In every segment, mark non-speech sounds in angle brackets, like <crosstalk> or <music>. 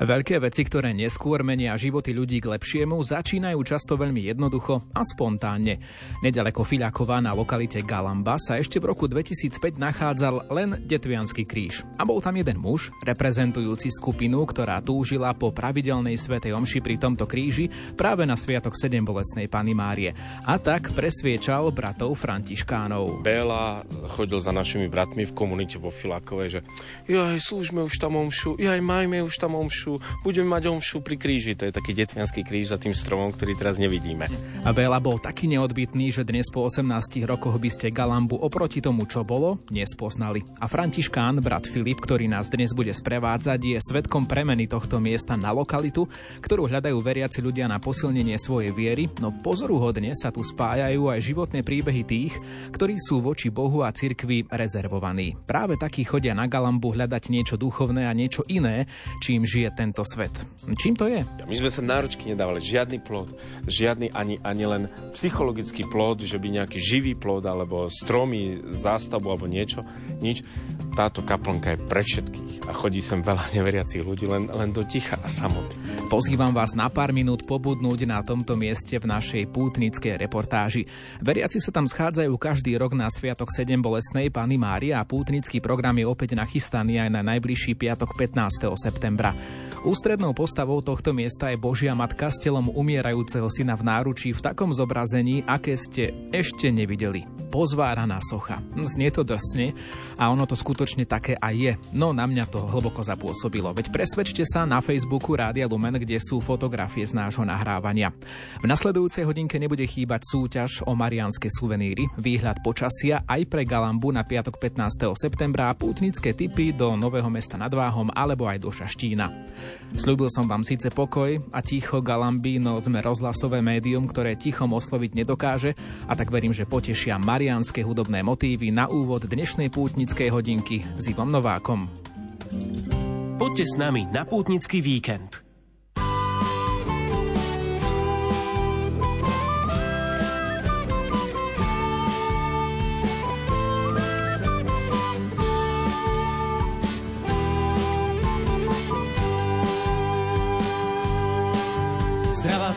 Veľké veci, ktoré neskôr menia životy ľudí k lepšiemu, začínajú často veľmi jednoducho a spontánne. Nedaleko Fiľakova na lokalite Galamba sa ešte v roku 2005 nachádzal len Detvianský kríž. A bol tam jeden muž, reprezentujúci skupinu, ktorá túžila po pravidelnej svetej omši pri tomto kríži práve na sviatok 7 bolesnej Pany Márie. A tak presviečal bratov Františkánov. Béla chodil za našimi bratmi v komunite vo Filakovej, že jaj, slúžme už tam omšu, jaj, majme už tam omšu, omšu, budeme mať omšu pri kríži. To je taký detvianský kríž za tým stromom, ktorý teraz nevidíme. A Béla bol taký neodbitný, že dnes po 18 rokoch by ste Galambu oproti tomu, čo bolo, nespoznali. A Františkán, brat Filip, ktorý nás dnes bude sprevádzať, je svetkom premeny tohto miesta na lokalitu, ktorú hľadajú veriaci ľudia na posilnenie svojej viery, no pozoruhodne sa tu spájajú aj životné príbehy tých, ktorí sú voči Bohu a cirkvi rezervovaní. Práve takí chodia na Galambu hľadať niečo duchovné a niečo iné, čím žije tento svet. Čím to je? My sme sa náročky nedávali, žiadny plod, žiadny ani, ani len psychologický plod, že by nejaký živý plod, alebo stromy, zástavu, alebo niečo, nič. Táto kaplnka je pre všetkých a chodí sem veľa neveriacich ľudí len, len do ticha a samoty. Pozývam vás na pár minút pobudnúť na tomto mieste v našej pútnickej reportáži. Veriaci sa tam schádzajú každý rok na Sviatok 7 bolesnej Pany Mária a pútnický program je opäť nachystaný aj na najbližší piatok 15. septembra. Ústrednou postavou tohto miesta je Božia Matka s telom umierajúceho syna v náručí v takom zobrazení, aké ste ešte nevideli. Pozváraná socha. Znie to drsne a ono to skutočne také aj je. No na mňa to hlboko zapôsobilo. Veď presvedčte sa na Facebooku Rádia Lumen, kde sú fotografie z nášho nahrávania. V nasledujúcej hodinke nebude chýbať súťaž o marianské suveníry, výhľad počasia aj pre Galambu na piatok 15. septembra a pútnické typy do Nového mesta nad Váhom alebo aj do Šaštína. Sľúbil som vám síce pokoj a ticho Galamby, no sme rozhlasové médium, ktoré tichom osloviť nedokáže a tak verím, že potešia marianské hudobné motívy na úvod dnešnej pútnickej hodinky s Ivom Novákom. Poďte s nami na pútnický víkend.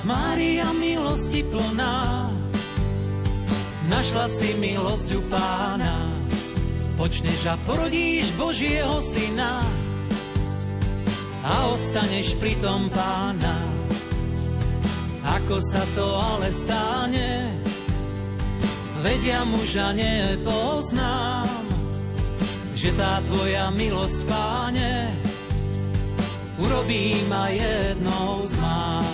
Mária milosti plná, našla si milosť u pána. Počneš a porodíš Božieho syna a ostaneš pri tom pána. Ako sa to ale stane, vedia muža nepoznám, že tá tvoja milosť, páne, urobí ma jednou z mám.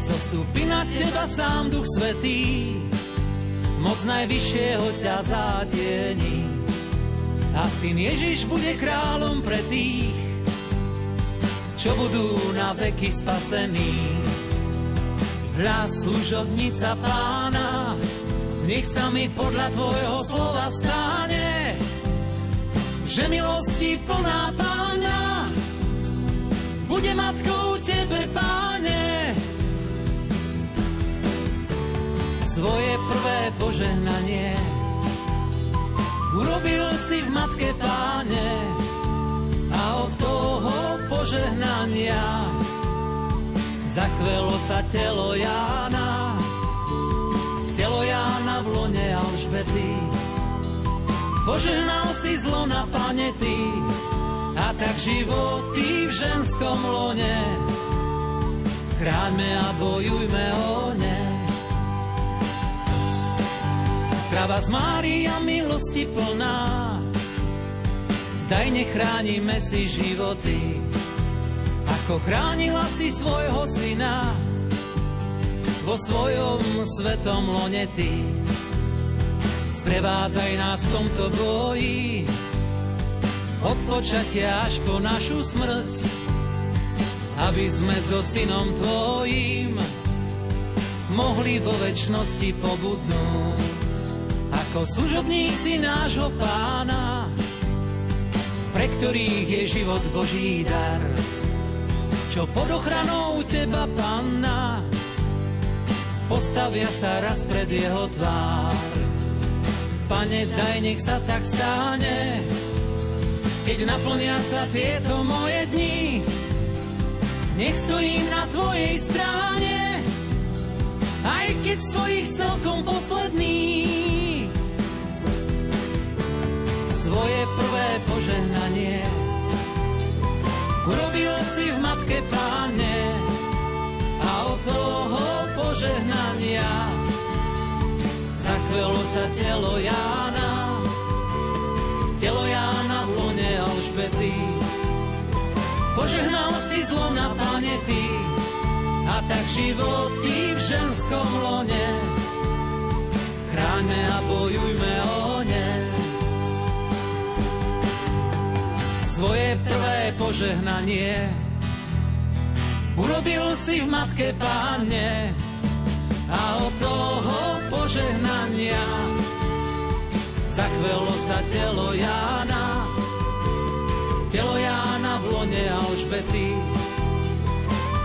Zostúpi na teba sám Duch Svetý, moc najvyššieho ťa zátieni. A syn Ježiš bude kráľom pre tých, čo budú na veky spasení. Hľas služobnica pána, nech sa mi podľa tvojho slova stáne, že milosti plná pána, bude matkou tebe, páne. Svoje prvé požehnanie. Urobil si v matke páne a od toho požehnania zachvelo sa telo Jána, telo Jána v lone Alžbety. Požehnal si zlo na planety a tak životy v ženskom lone. Chráňme a bojujme o ne. Zdrava z Mária milosti plná, daj nechránime si životy, ako chránila si svojho syna. Vo svojom svetom lone ty. Sprevádzaj nás v tomto boji, od počatia až po našu smrť, aby sme so synom tvojím mohli vo väčšnosti pobudnúť ako služobníci nášho pána, pre ktorých je život Boží dar. čo pod ochranou teba panna, postavia sa raz pred jeho tvár. Pane, daj, nech sa tak stane, keď naplnia sa tieto moje dni. Nech stojím na tvojej strane, aj keď svojich celkom posledný. Svoje prvé požehnanie urobil si v matke páne a od toho požehnania zachvelo sa telo Jána, telo Jána v lone Alžbety. Požehnal si zlo na planety a tak životy v ženskom lone. Chráňme a bojujme o ne. Svoje prvé požehnanie urobil si v matke páne a od toho požehnania zachvelo sa telo Jána, telo Jána v lone Alžbety.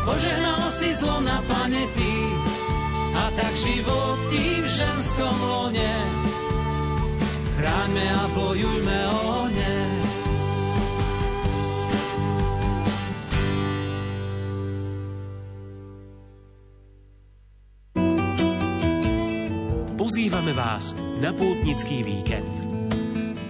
Požehnal si zlo na planety a tak životy v ženskom lone. Chráňme a bojujme o ne. Pozývame vás na pútnický víkend.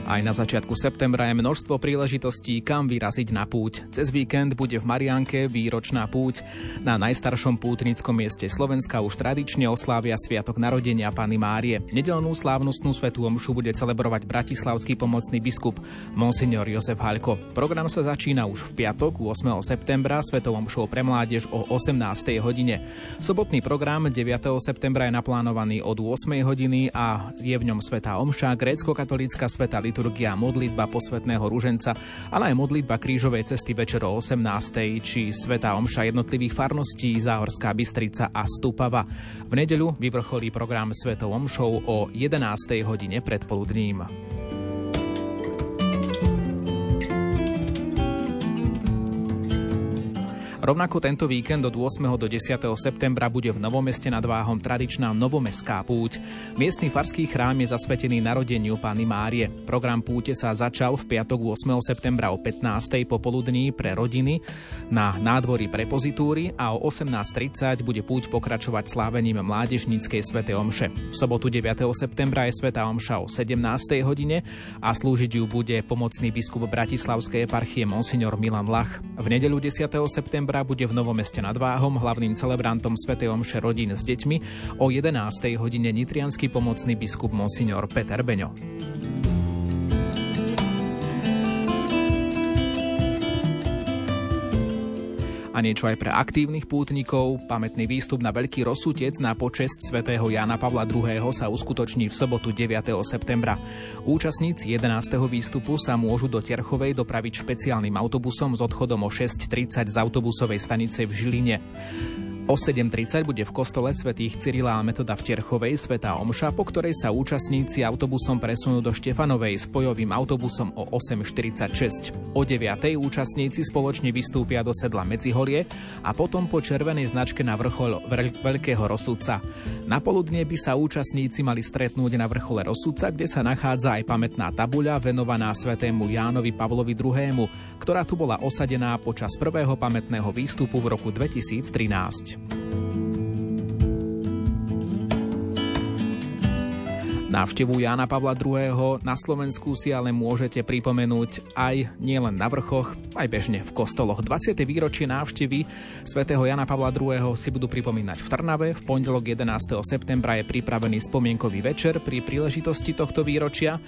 Aj na začiatku septembra je množstvo príležitostí, kam vyraziť na púť. Cez víkend bude v Marianke výročná púť. Na najstaršom pútnickom mieste Slovenska už tradične oslávia Sviatok narodenia Pany Márie. Nedelnú slávnostnú svetú omšu bude celebrovať bratislavský pomocný biskup Monsignor Jozef Haľko. Program sa začína už v piatok 8. septembra svetou omšou pre mládež o 18. hodine. Sobotný program 9. septembra je naplánovaný od 8. hodiny a je v ňom svetá omša, grécko-katolícka sveta liturgia modlitba posvetného ruženca, ale aj modlitba krížovej cesty večer o 18. či Sveta Omša jednotlivých farností Záhorská Bystrica a Stupava. V nedeľu vyvrcholí program Svetou Omšou o 11. hodine predpoludním. Rovnako tento víkend od 8. do 10. septembra bude v Novom meste nad Váhom tradičná novomestská púť. Miestny farský chrám je zasvetený narodeniu Pány Márie. Program púte sa začal v piatok 8. septembra o 15. popoludní pre rodiny na nádvorí prepozitúry a o 18.30 bude púť pokračovať slávením mládežníckej svete omše. V sobotu 9. septembra je sveta omša o 17. hodine a slúžiť ju bude pomocný biskup Bratislavskej eparchie Monsignor Milan Lach. V nedeľu 10. septembra septembra bude v Novomeste nad Váhom hlavným celebrantom Sv. Omše rodín s deťmi o 11. hodine nitrianský pomocný biskup Monsignor Peter Beňo. A niečo aj pre aktívnych pútnikov. Pamätný výstup na Veľký rozsutec na počesť svätého Jana Pavla II. sa uskutoční v sobotu 9. septembra. Účastníci 11. výstupu sa môžu do Terchovej dopraviť špeciálnym autobusom s odchodom o 6.30 z autobusovej stanice v Žiline. O 7.30 bude v kostole svätých Cyrila a Metoda v Terchovej Sveta Omša, po ktorej sa účastníci autobusom presunú do Štefanovej spojovým autobusom o 8.46. O 9.00 účastníci spoločne vystúpia do sedla Medziholie a potom po červenej značke na vrchol Veľkého Rosúca. Na poludne by sa účastníci mali stretnúť na vrchole Rosúca, kde sa nachádza aj pamätná tabuľa venovaná svetému Jánovi Pavlovi II., ktorá tu bola osadená počas prvého pamätného výstupu v roku 2013. Thank you. Návštevu Jána Pavla II. na Slovensku si ale môžete pripomenúť aj nielen na vrchoch, aj bežne v kostoloch. 20. výročie návštevy svätého Jana Pavla II. si budú pripomínať v Trnave. V pondelok 11. septembra je pripravený spomienkový večer pri príležitosti tohto výročia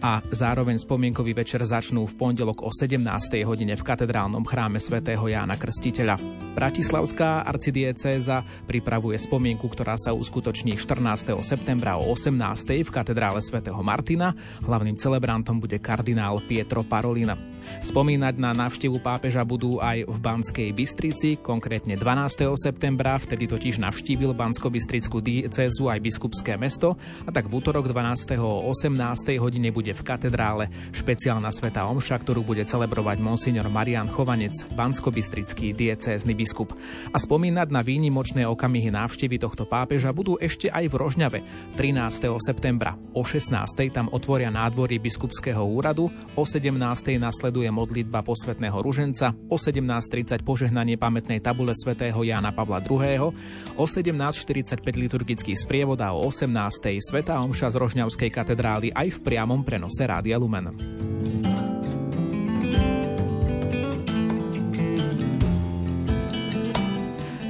a zároveň spomienkový večer začnú v pondelok o 17. hodine v katedrálnom chráme svätého Jána Krstiteľa. Bratislavská arcidiecéza pripravuje spomienku, ktorá sa uskutoční 14. septembra o 18. v v katedrále svätého Martina. Hlavným celebrantom bude kardinál Pietro Parolina. Spomínať na návštevu pápeža budú aj v Banskej Bystrici, konkrétne 12. septembra, vtedy totiž navštívil Bansko-Bystrickú diecezu aj biskupské mesto a tak v útorok 12. o 18. hodine bude v katedrále špeciálna sveta omša, ktorú bude celebrovať monsignor Marian Chovanec, Bansko-Bystrický diecézny biskup. A spomínať na výnimočné okamihy návštevy tohto pápeža budú ešte aj v Rožňave 13. septembra. O 16. tam otvoria nádvorie biskupského úradu, o 17. nasleduje modlitba posvetného ruženca, o 17.30 požehnanie pamätnej tabule svätého Jána Pavla II., o 17.45 liturgický sprievod a o 18.00 Sveta Omša z Rožňavskej katedrály aj v priamom prenose Rádia Lumen.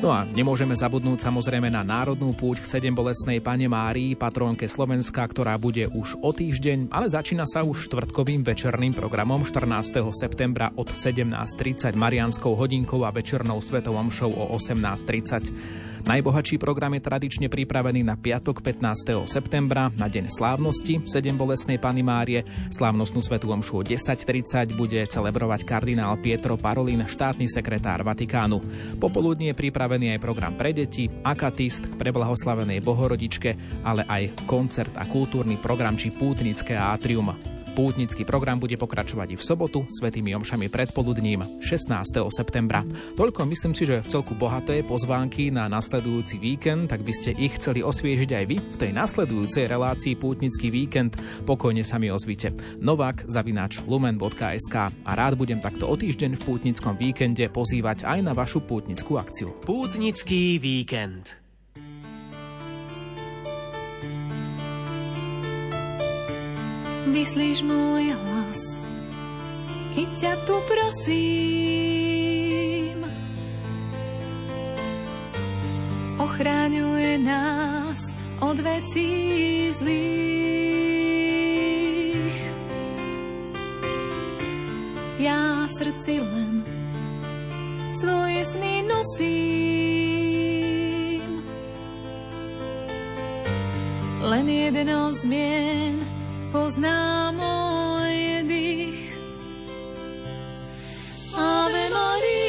No a nemôžeme zabudnúť samozrejme na národnú púť k sedem bolesnej Pane Márii, patrónke Slovenska, ktorá bude už o týždeň, ale začína sa už štvrtkovým večerným programom 14. septembra od 17.30 Marianskou hodinkou a večernou svetovom show o 18.30. Najbohatší program je tradične pripravený na piatok 15. septembra, na deň slávnosti 7 bolesnej Pany Márie. Slávnostnú svetú omšu o 10.30 bude celebrovať kardinál Pietro Parolin, štátny sekretár Vatikánu. Popoludní je pripravený aj program pre deti, akatist pre blahoslavenej Bohorodičke, ale aj koncert a kultúrny program či pútnické atrium. Pútnický program bude pokračovať i v sobotu svetými omšami predpoludním 16. septembra. Toľko myslím si, že v celku bohaté pozvánky na nasledujúci víkend, tak by ste ich chceli osviežiť aj vy v tej nasledujúcej relácii Pútnický víkend. Pokojne sa mi ozvite. Novák zavinač lumen.sk a rád budem takto o týždeň v Pútnickom víkende pozývať aj na vašu pútnickú akciu. Pútnický víkend. Vyslíš môj hlas, keď ťa tu prosím. Ochráňuje nás od vecí zlých. Ja v srdci len svoje sny nosím. Len jedno zmien pozná môj dých. Ave Maria,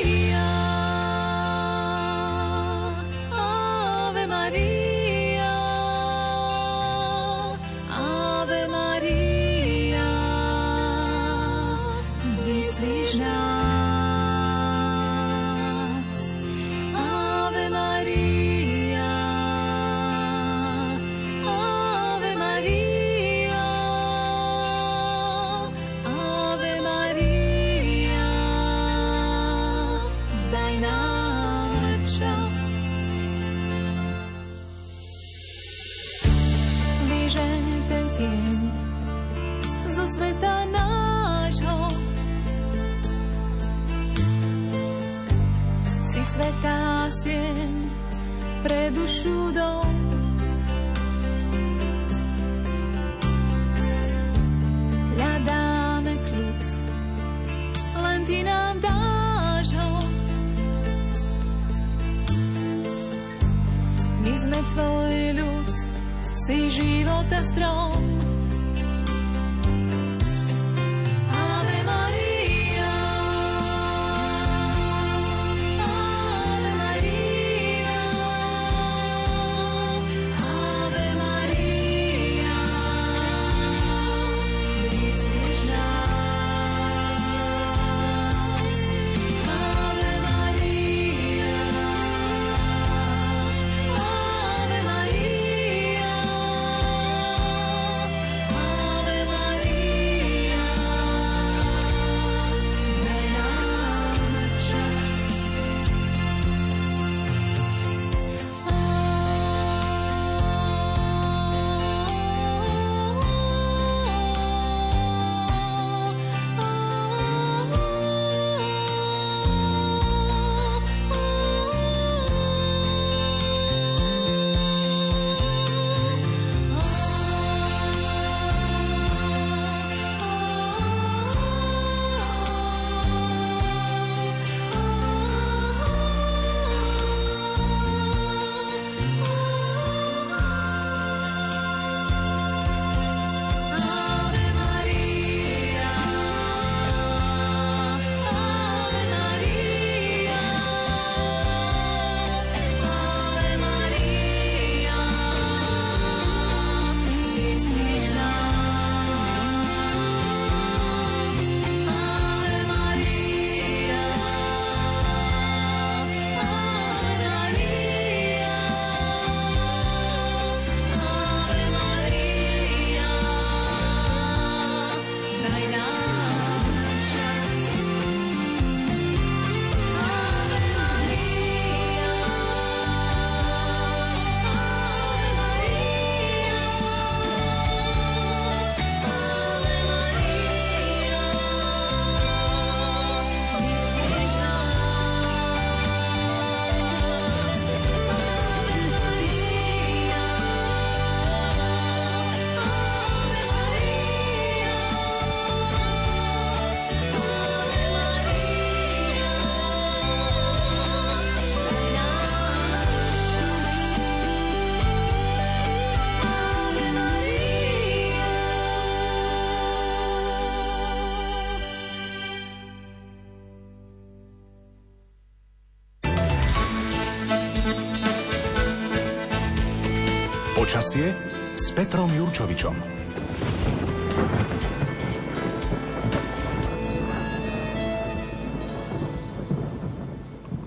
Počasie s Petrom Jurčovičom.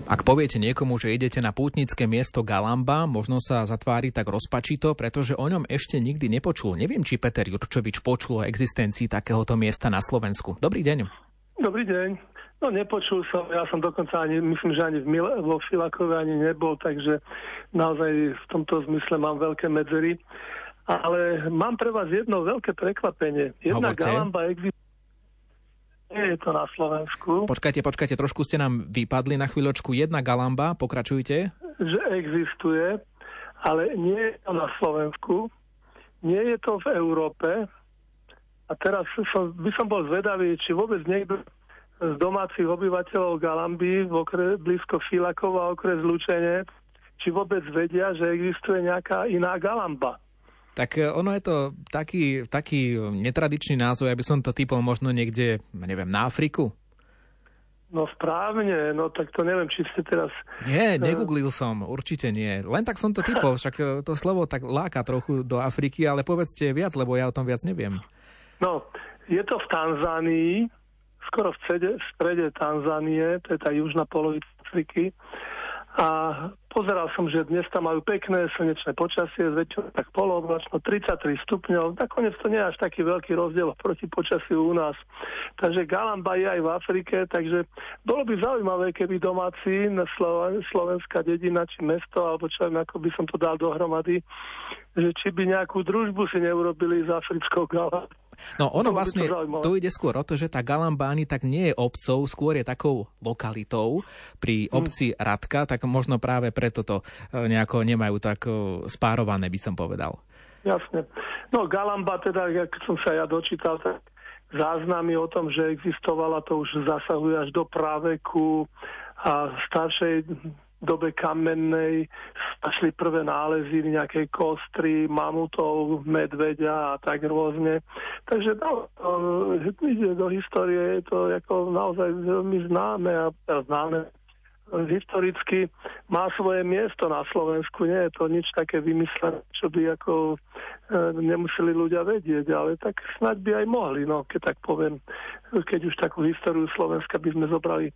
Ak poviete niekomu, že idete na pútnické miesto Galamba, možno sa zatvári tak rozpačito, pretože o ňom ešte nikdy nepočul. Neviem, či Peter Jurčovič počul o existencii takéhoto miesta na Slovensku. Dobrý deň. Dobrý deň. No nepočul som, ja som dokonca ani, myslím, že ani v Mil- vo Filakove ani nebol, takže naozaj v tomto zmysle mám veľké medzery. Ale mám pre vás jedno veľké prekvapenie. Jedna Hovorte. galamba existuje nie je to na Slovensku, Počkajte, počkajte, trošku ste nám vypadli na chvíľočku. Jedna galamba, pokračujte. že existuje, ale nie je to na Slovensku, nie je to v Európe. A teraz som, by som bol zvedavý, či vôbec niekto z domácich obyvateľov Galamby v okre, blízko Filakova, okres Lučenec, či vôbec vedia, že existuje nejaká iná Galamba. Tak e, ono je to taký, taký netradičný názov, ja by som to typol možno niekde, neviem, na Afriku. No správne, no tak to neviem, či ste teraz... Nie, negooglil som, určite nie. Len tak som to typol, však e, to slovo tak láka trochu do Afriky, ale povedzte viac, lebo ja o tom viac neviem. No, je to v Tanzánii, skoro v, cede, v strede Tanzánie, to je tá južná polovica Afriky. A pozeral som, že dnes tam majú pekné slnečné počasie, zväčšujú tak polooblačno, 33 stupňov. Nakoniec to nie je až taký veľký rozdiel proti počasiu u nás. Takže Galamba je aj v Afrike, takže bolo by zaujímavé, keby domáci na Slo- slovenská dedina či mesto, alebo čo ako by som to dal dohromady, že či by nejakú družbu si neurobili s africkou galambou. No ono to vlastne, tu ide skôr o to, že tá Galamba ani tak nie je obcov, skôr je takou lokalitou. Pri Hm. obci Radka, tak možno práve preto to e, nejako nemajú tak e, spárované, by som povedal. Jasne. No Galamba teda, jak som sa ja dočítal, tak záznamy o tom, že existovala, to už zasahuje až do práveku a staršej dobe kamennej našli prvé nálezy nejakej kostry, mamutov, medveďa a tak rôzne. Takže no, ide do histórie, je to ako naozaj veľmi známe a a známe historicky má svoje miesto na Slovensku. Nie je to nič také vymyslené, čo by ako e, nemuseli ľudia vedieť, ale tak snaď by aj mohli, no, keď tak poviem, keď už takú históriu Slovenska by sme zobrali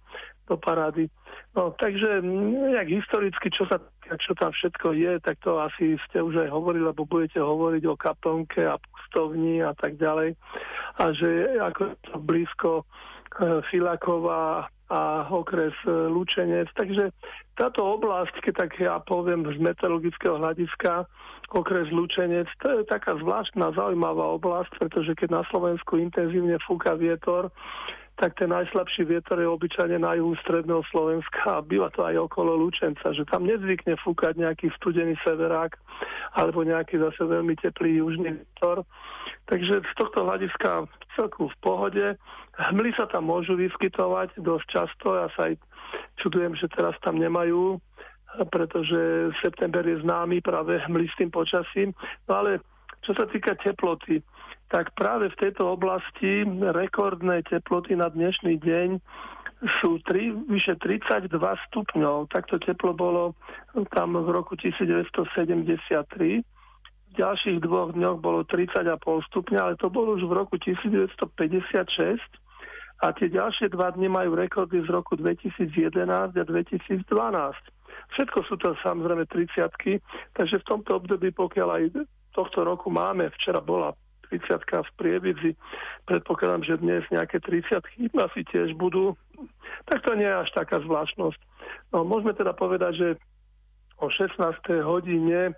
do parády. No, takže mm, jak historicky, čo, sa, čo tam všetko je, tak to asi ste už aj hovorili, lebo budete hovoriť o kaplnke a pustovni a tak ďalej. A že ako to blízko e, Filakova a okres e, Lučenec. Takže táto oblasť, keď tak ja poviem z meteorologického hľadiska, okres Lučenec, to je taká zvláštna, zaujímavá oblasť, pretože keď na Slovensku intenzívne fúka vietor, tak ten najslabší vietor je obyčajne na juhu stredného Slovenska a býva to aj okolo Lučenca, že tam nezvykne fúkať nejaký studený severák alebo nejaký zase veľmi teplý južný vietor. Takže z tohto hľadiska celku v pohode. Hmly sa tam môžu vyskytovať dosť často. Ja sa aj čudujem, že teraz tam nemajú, pretože september je známy práve hmly s tým počasím. No ale čo sa týka teploty, tak práve v tejto oblasti rekordné teploty na dnešný deň sú tri, vyše 32 stupňov. Takto teplo bolo tam v roku 1973. V ďalších dvoch dňoch bolo 30,5 stupňa, ale to bolo už v roku 1956. A tie ďalšie dva dni majú rekordy z roku 2011 a 2012. Všetko sú to samozrejme 30 takže v tomto období, pokiaľ aj tohto roku máme, včera bola 30 v Prievidzi, predpokladám, že dnes nejaké 30 asi tiež budú, tak to nie je až taká zvláštnosť. No, môžeme teda povedať, že o 16. hodine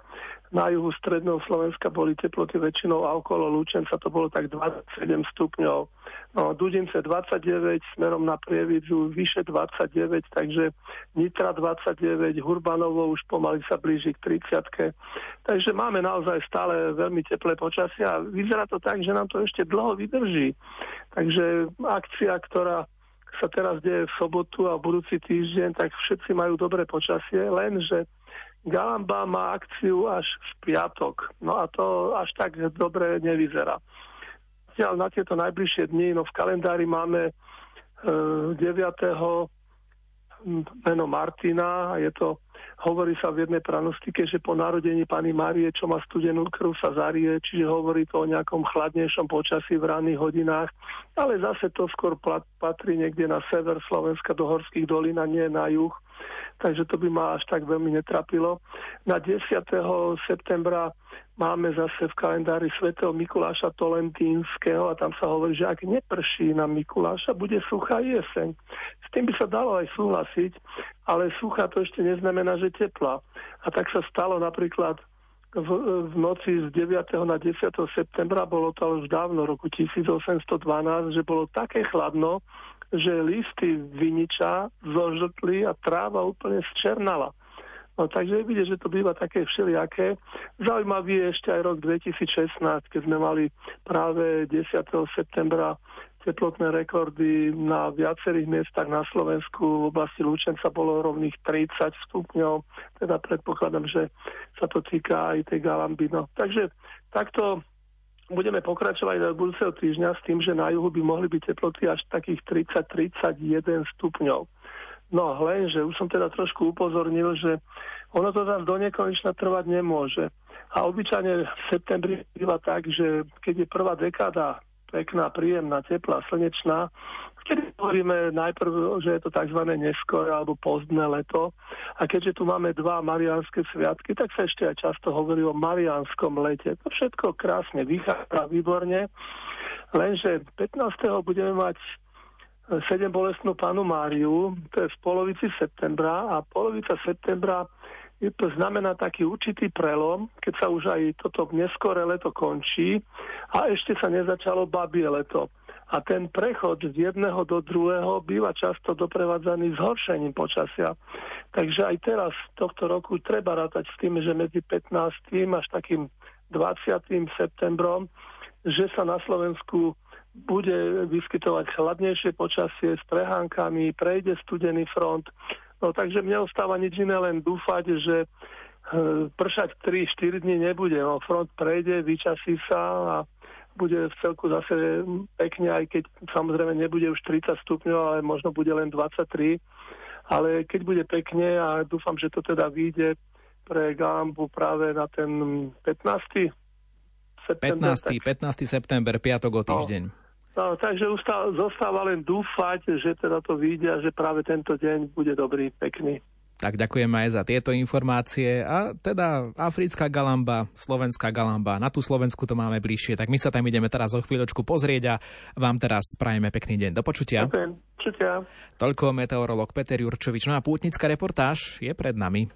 na juhu stredného Slovenska boli teploty väčšinou a okolo Lučenca to bolo tak 27 stupňov. No, Dudince 29, smerom na Prievidzu vyše 29, takže Nitra 29, Hurbanovo už pomaly sa blíži k 30. Takže máme naozaj stále veľmi teplé počasie a vyzerá to tak, že nám to ešte dlho vydrží. Takže akcia, ktorá sa teraz deje v sobotu a budúci týždeň, tak všetci majú dobré počasie, lenže Galamba má akciu až v piatok. No a to až tak dobre nevyzerá. Zatiaľ na tieto najbližšie dni, no v kalendári máme e, 9. meno Martina a je to Hovorí sa v jednej pranostike, že po narodení pani Márie, čo má studenú krv, sa zarie, čiže hovorí to o nejakom chladnejšom počasí v ranných hodinách, ale zase to skôr patrí niekde na sever Slovenska do horských dolín a nie na juh. Takže to by ma až tak veľmi netrapilo. Na 10. septembra máme zase v kalendári svätého Mikuláša Tolentínskeho a tam sa hovorí, že ak neprší na Mikuláša, bude suchá jeseň. S tým by sa dalo aj súhlasiť, ale suchá to ešte neznamená, že teplá. A tak sa stalo napríklad v, v noci z 9. na 10. septembra, bolo to už dávno, roku 1812, že bolo také chladno, že listy viniča zožltli a tráva úplne zčernala. No, takže vidíte, že to býva také všelijaké. Zaujímavý je ešte aj rok 2016, keď sme mali práve 10. septembra teplotné rekordy na viacerých miestach na Slovensku. V oblasti Lučenca bolo rovných 30 stupňov, teda predpokladám, že sa to týka aj tej Galamby. No, takže takto budeme pokračovať do budúceho týždňa s tým, že na juhu by mohli byť teploty až takých 30-31 stupňov. No len, že už som teda trošku upozornil, že ono to zase do nekonečna trvať nemôže. A obyčajne v septembri býva tak, že keď je prvá dekáda pekná, príjemná, teplá, slnečná, vtedy hovoríme najprv, že je to tzv. neskore alebo pozdné leto. A keďže tu máme dva mariánske sviatky, tak sa ešte aj často hovorí o mariánskom lete. To všetko krásne vychádza, výborne. Lenže 15. budeme mať sedem bolestnú panu Máriu, to je v polovici septembra a polovica septembra to znamená taký určitý prelom, keď sa už aj toto neskore leto končí a ešte sa nezačalo babie leto. A ten prechod z jedného do druhého býva často doprevádzaný zhoršením počasia. Takže aj teraz tohto roku treba rátať s tým, že medzi 15. až takým 20. septembrom, že sa na Slovensku bude vyskytovať chladnejšie počasie s prehánkami, prejde studený front. No takže mne ostáva nič iné len dúfať, že e, pršať 3-4 dní nebude. No, front prejde, vyčasí sa a bude v celku zase pekne, aj keď samozrejme nebude už 30 stupňov, ale možno bude len 23. Ale keď bude pekne a dúfam, že to teda vyjde pre Gambu práve na ten 15 september. 15. Tak... 15. september, piatok o týždeň. No. No, takže zostáva len dúfať, že teda to vyjde a že práve tento deň bude dobrý, pekný. Tak ďakujem aj za tieto informácie. A teda africká galamba, slovenská galamba, na tú Slovensku to máme bližšie, tak my sa tam ideme teraz o chvíľočku pozrieť a vám teraz spravíme pekný deň. Do počutia. Ďakujem. Počutia. Toľko meteorolog Peter Jurčovič. No a pútnická reportáž je pred nami.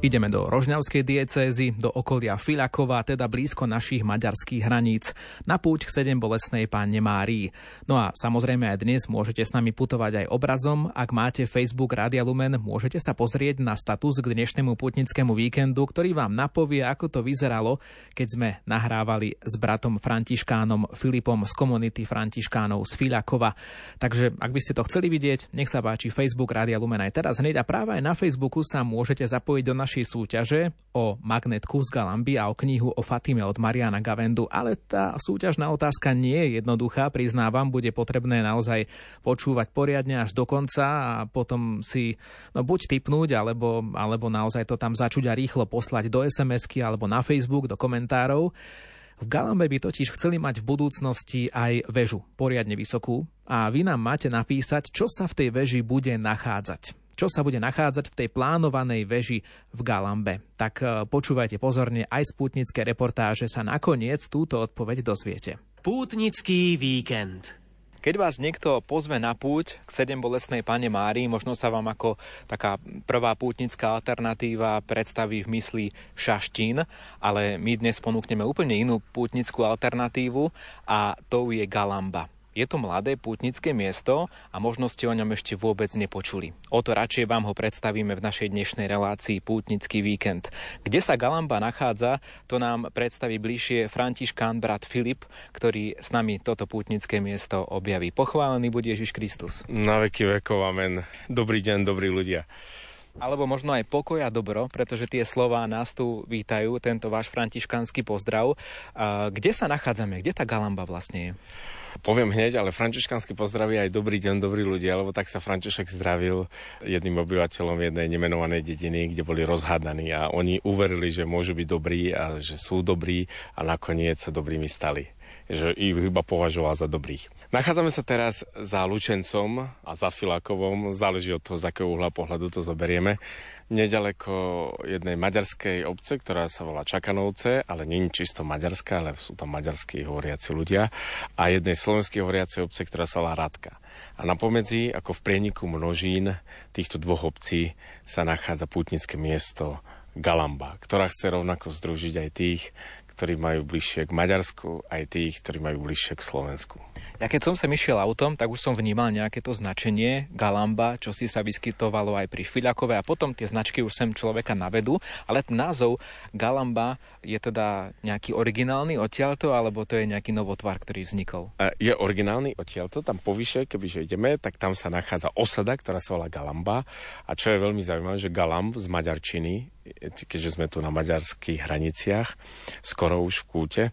Ideme do Rožňavskej diecézy, do okolia Filakova, teda blízko našich maďarských hraníc, na púť k sedem bolesnej Pánne Márii. No a samozrejme aj dnes môžete s nami putovať aj obrazom. Ak máte Facebook Rádia Lumen, môžete sa pozrieť na status k dnešnému putnickému víkendu, ktorý vám napovie, ako to vyzeralo, keď sme nahrávali s bratom Františkánom Filipom z komunity Františkánov z Filakova. Takže ak by ste to chceli vidieť, nech sa páči Facebook Rádia Lumen aj teraz hneď a práve aj na Facebooku sa môžete zapojiť do našej našej súťaže o magnetku z Galamby a o knihu o Fatime od Mariana Gavendu, ale tá súťažná otázka nie je jednoduchá, priznávam, bude potrebné naozaj počúvať poriadne až do konca a potom si no, buď typnúť, alebo, alebo naozaj to tam začuť a rýchlo poslať do SMS-ky alebo na Facebook, do komentárov. V Galambe by totiž chceli mať v budúcnosti aj väžu, poriadne vysokú, a vy nám máte napísať, čo sa v tej veži bude nachádzať čo sa bude nachádzať v tej plánovanej veži v Galambe. Tak e, počúvajte pozorne, aj z pútnické reportáže sa nakoniec túto odpoveď dozviete. Pútnický víkend. Keď vás niekto pozve na púť k sedem bolestnej pane Márii, možno sa vám ako taká prvá pútnická alternatíva predstaví v mysli Šaštín, ale my dnes ponúkneme úplne inú pútnickú alternatívu a to je Galamba. Je to mladé pútnické miesto a možno ste o ňom ešte vôbec nepočuli. O to radšej vám ho predstavíme v našej dnešnej relácii Pútnický víkend. Kde sa Galamba nachádza, to nám predstaví bližšie Františkán brat Filip, ktorý s nami toto pútnické miesto objaví. Pochválený bude Ježiš Kristus. Na veky vekov, amen. Dobrý deň, dobrí ľudia alebo možno aj pokoj a dobro, pretože tie slová nás tu vítajú, tento váš františkánsky pozdrav. Kde sa nachádzame? Kde tá Galamba vlastne je? Poviem hneď, ale františkánsky pozdraví aj dobrý deň, dobrí ľudia, lebo tak sa František zdravil jedným obyvateľom jednej nemenovanej dediny, kde boli rozhádaní a oni uverili, že môžu byť dobrí a že sú dobrí a nakoniec sa dobrými stali že ich iba považoval za dobrých. Nachádzame sa teraz za Lučencom a za Filakovom, záleží od toho, z akého uhla pohľadu to zoberieme, nedaleko jednej maďarskej obce, ktorá sa volá Čakanovce, ale nie je čisto maďarská, ale sú tam maďarskí hovoriaci ľudia, a jednej slovenskej hovoriacej obce, ktorá sa volá Radka. A na pomedzi, ako v prieniku množín týchto dvoch obcí, sa nachádza pútnické miesto Galamba, ktorá chce rovnako združiť aj tých, ktorí majú bližšie k Maďarsku, aj tých, ktorí majú bližšie k Slovensku. Ja keď som sa išiel autom, tak už som vnímal nejaké to značenie Galamba, čo si sa vyskytovalo aj pri Fiľakove a potom tie značky už sem človeka navedú, ale ten názov Galamba je teda nejaký originálny odtiaľto, alebo to je nejaký novotvar, ktorý vznikol? Je originálny odtiaľto, tam povyše, kebyže ideme, tak tam sa nachádza osada, ktorá sa volá Galamba. A čo je veľmi zaujímavé, že Galamb z maďarčiny, keďže sme tu na maďarských hraniciach, skoro už v kúte,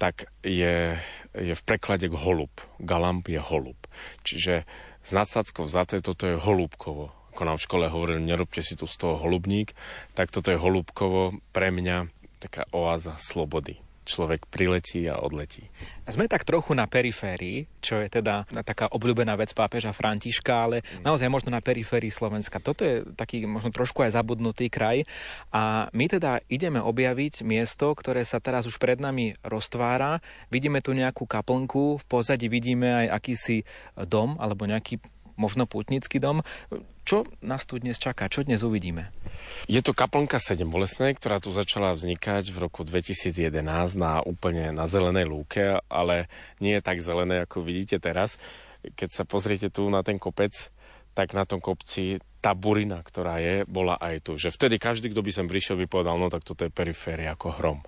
tak je, je v preklade k holub. Galamb je holub. Čiže z nadsadzkou vzaté toto je holúbkovo. Ako nám v škole hovorili, nerobte si tu z toho holubník, tak toto je holúbkovo pre mňa taká oáza slobody človek priletí a odletí. Sme tak trochu na periférii, čo je teda taká obľúbená vec pápeža Františka, ale naozaj možno na periférii Slovenska. Toto je taký možno trošku aj zabudnutý kraj a my teda ideme objaviť miesto, ktoré sa teraz už pred nami roztvára. Vidíme tu nejakú kaplnku, v pozadí vidíme aj akýsi dom alebo nejaký možno putnický dom. Čo nás tu dnes čaká? Čo dnes uvidíme? Je to kaplnka 7 bolesnej, ktorá tu začala vznikať v roku 2011 na úplne na zelenej lúke, ale nie je tak zelené, ako vidíte teraz. Keď sa pozriete tu na ten kopec, tak na tom kopci tá burina, ktorá je, bola aj tu. Že vtedy každý, kto by sem prišiel, by povedal, no tak toto je periféria ako hrom.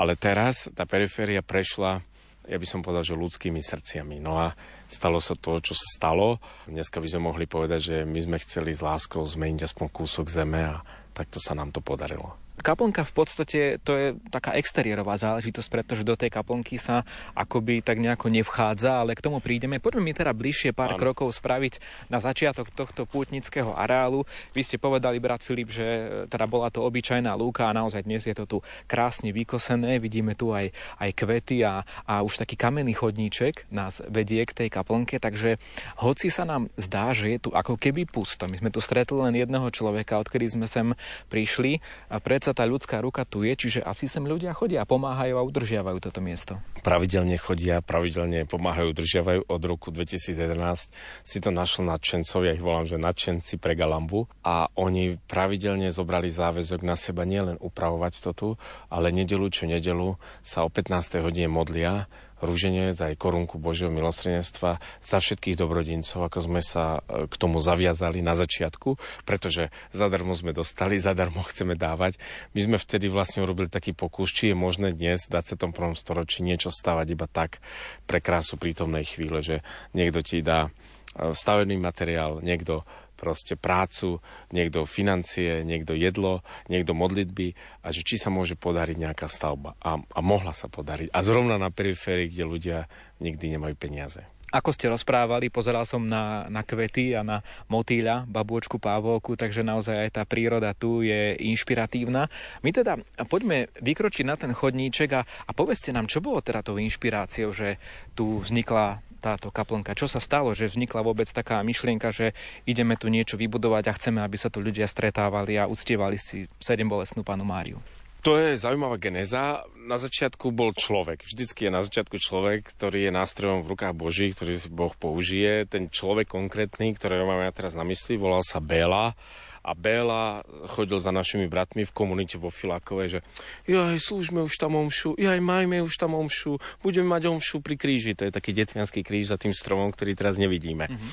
Ale teraz tá periféria prešla, ja by som povedal, že ľudskými srdciami. No a stalo sa to, čo sa stalo. Dneska by sme mohli povedať, že my sme chceli s láskou zmeniť aspoň kúsok zeme a takto sa nám to podarilo. Kaplnka v podstate to je taká exteriérová záležitosť, pretože do tej kaplnky sa akoby tak nejako nevchádza, ale k tomu prídeme. Poďme mi teda bližšie pár ano. krokov spraviť na začiatok tohto pútnického areálu. Vy ste povedali, brat Filip, že teda bola to obyčajná lúka a naozaj dnes je to tu krásne vykosené. Vidíme tu aj, aj kvety a, a už taký kamenný chodníček nás vedie k tej kaplnke, takže hoci sa nám zdá, že je tu ako keby pusto. My sme tu stretli len jedného človeka, odkedy sme sem prišli a predsa predsa tá ľudská ruka tu je, čiže asi sem ľudia chodia pomáhajú a udržiavajú toto miesto. Pravidelne chodia, pravidelne pomáhajú, udržiavajú od roku 2011. Si to našlo nadšencov, ja ich volám, že nadšenci pre Galambu a oni pravidelne zobrali záväzok na seba nielen upravovať to tu, ale nedelu čo nedelu sa o 15. hodine modlia rúženec, aj korunku Božieho milostredenstva za všetkých dobrodincov, ako sme sa e, k tomu zaviazali na začiatku, pretože zadarmo sme dostali, <laughs> zadarmo chceme dávať. My sme vtedy vlastne urobili taký pokus, či je možné dnes v 21. storočí niečo stávať iba tak pre krásu prítomnej chvíle, že niekto ti dá e, stavený materiál, niekto proste prácu, niekto financie, niekto jedlo, niekto modlitby a že či sa môže podariť nejaká stavba. A, a mohla sa podariť. A zrovna na periférii, kde ľudia nikdy nemajú peniaze. Ako ste rozprávali, pozeral som na, na kvety a na motýľa, babôčku, pávovku, takže naozaj aj tá príroda tu je inšpiratívna. My teda poďme vykročiť na ten chodníček a, a povedzte nám, čo bolo teda tou inšpiráciou, že tu vznikla táto kaplnka? Čo sa stalo, že vznikla vôbec taká myšlienka, že ideme tu niečo vybudovať a chceme, aby sa tu ľudia stretávali a uctievali si sedem bolestnú panu Máriu? To je zaujímavá geneza. Na začiatku bol človek. Vždycky je na začiatku človek, ktorý je nástrojom v rukách Boží, ktorý si Boh použije. Ten človek konkrétny, ktorého máme ja teraz na mysli, volal sa Béla a Béla chodil za našimi bratmi v komunite vo Filakovej, že jaj, slúžme už tam omšu, jaj, majme už tam omšu, budeme mať omšu pri kríži. To je taký detvianský kríž za tým stromom, ktorý teraz nevidíme. Mm-hmm.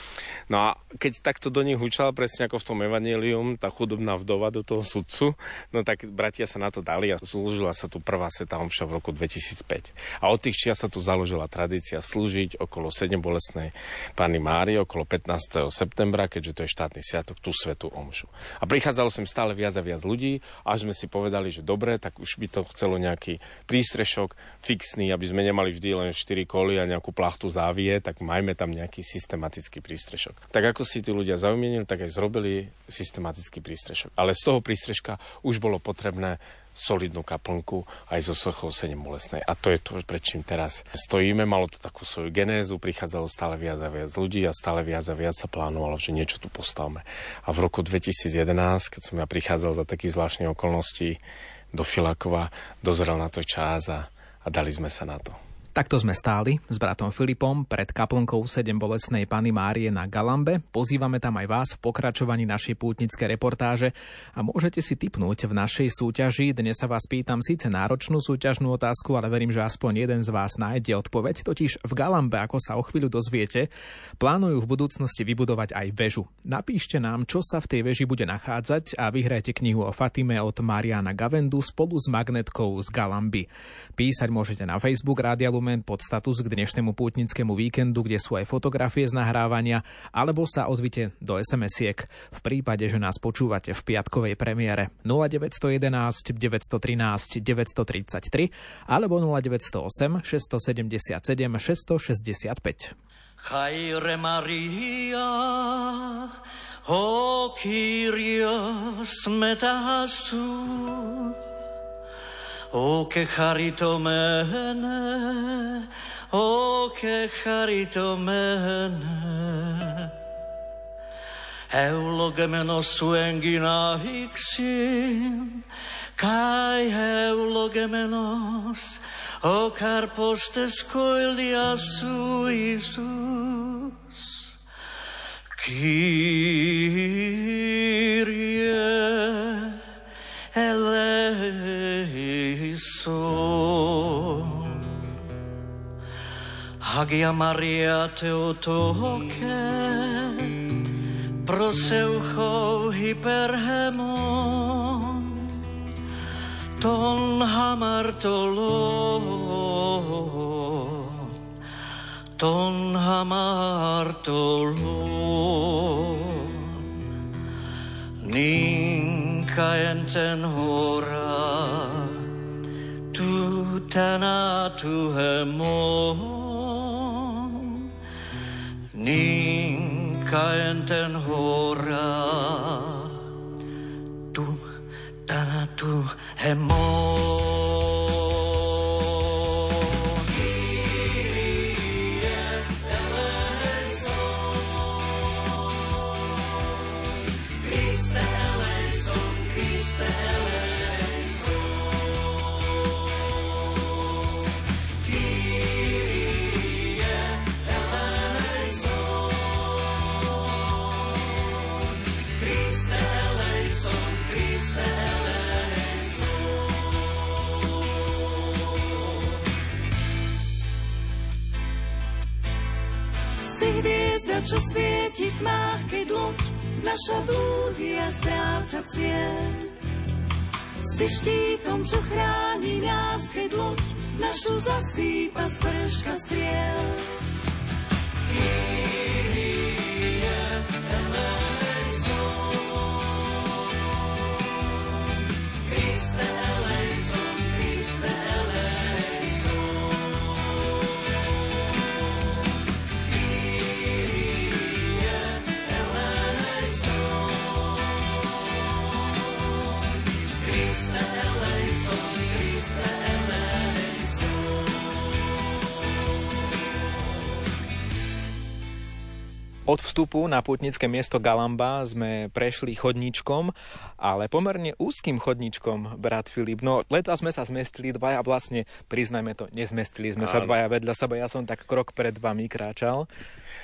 No a keď takto do nich hučal, presne ako v tom evanelium, tá chudobná vdova do toho sudcu, no tak bratia sa na to dali a slúžila sa tu prvá sveta omša v roku 2005. A od tých čia sa tu založila tradícia slúžiť okolo 7 bolestnej Pani Márie, okolo 15. septembra, keďže to je štátny sviatok, tú svetu omšu. A prichádzalo sem stále viac a viac ľudí, až sme si povedali, že dobre, tak už by to chcelo nejaký prístrešok fixný, aby sme nemali vždy len 4 koly a nejakú plachtu závie, tak majme tam nejaký systematický prístrešok. Tak ako si tí ľudia zaumienili, tak aj zrobili systematický prístrešok. Ale z toho prístreška už bolo potrebné solidnú kaplnku aj zo sochou 7 bolesnej. A to je to, prečím teraz stojíme. Malo to takú svoju genézu, prichádzalo stále viac a viac ľudí a stále viac a viac sa plánovalo, že niečo tu postavme. A v roku 2011, keď som ja prichádzal za takých zvláštnych okolností do Filakova, dozrel na to čas a, a dali sme sa na to. Takto sme stáli s bratom Filipom pred kaplnkou 7 bolesnej Pany Márie na Galambe. Pozývame tam aj vás v pokračovaní našej pútnické reportáže a môžete si tipnúť v našej súťaži. Dnes sa vás pýtam síce náročnú súťažnú otázku, ale verím, že aspoň jeden z vás nájde odpoveď. Totiž v Galambe, ako sa o chvíľu dozviete, plánujú v budúcnosti vybudovať aj väžu. Napíšte nám, čo sa v tej veži bude nachádzať a vyhrajte knihu o Fatime od Mariana Gavendu spolu s magnetkou z Galamby. Písať môžete na Facebook Rádia dokument pod status k dnešnému pútnickému víkendu, kde sú aj fotografie z nahrávania, alebo sa ozvite do SMS-iek v prípade, že nás počúvate v piatkovej premiére. 0911 913 933 alebo 0908 677 665. Chajre Maria, o Kyrios metahasu, O che charitomene, o che charitomene. Eulogemenos suengina ixin, kai eulogemenos, o carpos tescoilia su Isus. Kyrie eleison. Hagia Maria Teotoke, proseucho hyperhemon, ton hamartolon, ton hamartolon. Ninka enten hora, tu tana tu hemon. Ninka enten hora, tu tana tu hemon. Tmách, keď loď naša blúdi a stráca cieľ. Si štítom, čo chráni nás, keď loď našu zasýpa z vrška striel. Vstupu na putnické miesto Galamba sme prešli chodníčkom, ale pomerne úzkým chodníčkom, brat Filip. No, leta sme sa zmestili dvaja, vlastne, priznajme to, nezmestili sme Áno. sa dvaja vedľa seba, ja som tak krok pred vami kráčal.